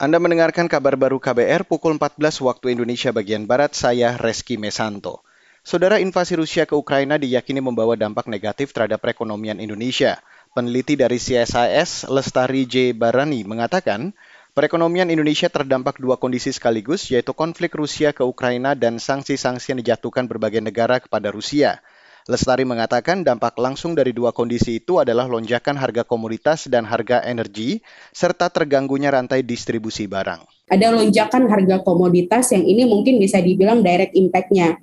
Anda mendengarkan kabar baru KBR pukul 14 waktu Indonesia bagian Barat, saya Reski Mesanto. Saudara invasi Rusia ke Ukraina diyakini membawa dampak negatif terhadap perekonomian Indonesia. Peneliti dari CSIS, Lestari J. Barani, mengatakan perekonomian Indonesia terdampak dua kondisi sekaligus, yaitu konflik Rusia ke Ukraina dan sanksi-sanksi yang dijatuhkan berbagai negara kepada Rusia. Lestari mengatakan dampak langsung dari dua kondisi itu adalah lonjakan harga komoditas dan harga energi, serta terganggunya rantai distribusi barang. Ada lonjakan harga komoditas yang ini mungkin bisa dibilang direct impact-nya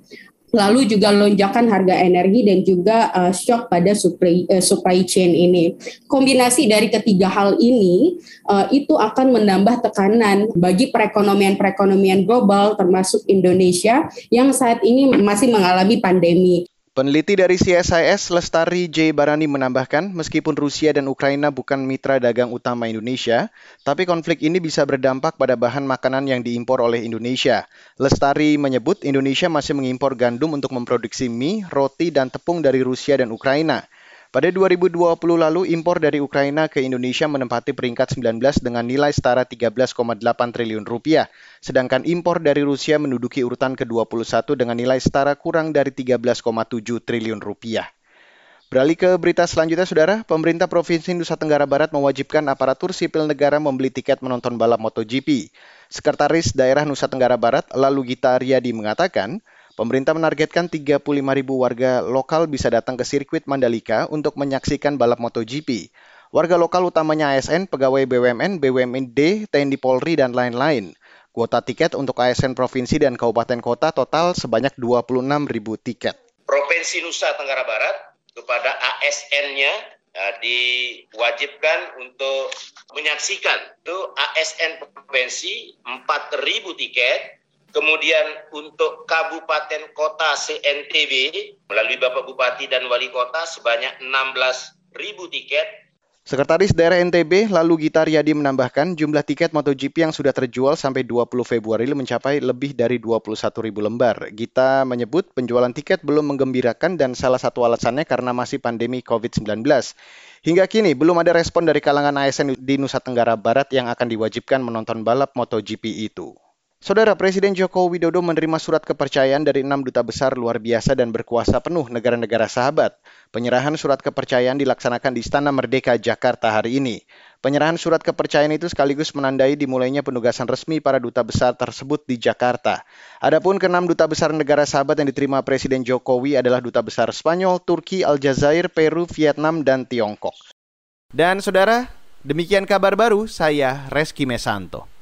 lalu juga lonjakan harga energi dan juga uh, shock pada supply uh, supply chain ini. Kombinasi dari ketiga hal ini uh, itu akan menambah tekanan bagi perekonomian-perekonomian global termasuk Indonesia yang saat ini masih mengalami pandemi. Peneliti dari CSIS Lestari J. Barani menambahkan, meskipun Rusia dan Ukraina bukan mitra dagang utama Indonesia, tapi konflik ini bisa berdampak pada bahan makanan yang diimpor oleh Indonesia. Lestari menyebut Indonesia masih mengimpor gandum untuk memproduksi mie, roti, dan tepung dari Rusia dan Ukraina. Pada 2020 lalu, impor dari Ukraina ke Indonesia menempati peringkat 19 dengan nilai setara 13,8 triliun rupiah, sedangkan impor dari Rusia menduduki urutan ke-21 dengan nilai setara kurang dari 13,7 triliun rupiah. Beralih ke berita selanjutnya, Saudara. Pemerintah Provinsi Nusa Tenggara Barat mewajibkan aparatur sipil negara membeli tiket menonton balap MotoGP. Sekretaris Daerah Nusa Tenggara Barat, Lalu Gita Riyadi mengatakan, Pemerintah menargetkan 35 ribu warga lokal bisa datang ke sirkuit Mandalika untuk menyaksikan balap MotoGP. Warga lokal utamanya ASN, pegawai BUMN, BUMD, TNI Polri, dan lain-lain. Kuota tiket untuk ASN provinsi dan kabupaten kota total sebanyak 26 ribu tiket. Provinsi Nusa Tenggara Barat kepada ASN-nya ya, diwajibkan untuk menyaksikan itu ASN provinsi 4.000 tiket Kemudian untuk kabupaten kota CNTB melalui Bapak Bupati dan Wali Kota sebanyak 16 ribu tiket Sekretaris Daerah NTB lalu Gita Riyadi menambahkan jumlah tiket MotoGP yang sudah terjual sampai 20 Februari mencapai lebih dari 21 ribu lembar. Gita menyebut penjualan tiket belum menggembirakan dan salah satu alasannya karena masih pandemi COVID-19. Hingga kini belum ada respon dari kalangan ASN di Nusa Tenggara Barat yang akan diwajibkan menonton balap MotoGP itu. Saudara Presiden Joko Widodo menerima surat kepercayaan dari enam duta besar luar biasa dan berkuasa penuh negara-negara sahabat. Penyerahan surat kepercayaan dilaksanakan di Istana Merdeka, Jakarta hari ini. Penyerahan surat kepercayaan itu sekaligus menandai dimulainya penugasan resmi para duta besar tersebut di Jakarta. Adapun keenam duta besar negara sahabat yang diterima Presiden Jokowi adalah duta besar Spanyol, Turki, Aljazair, Peru, Vietnam, dan Tiongkok. Dan saudara, demikian kabar baru saya Reski Mesanto.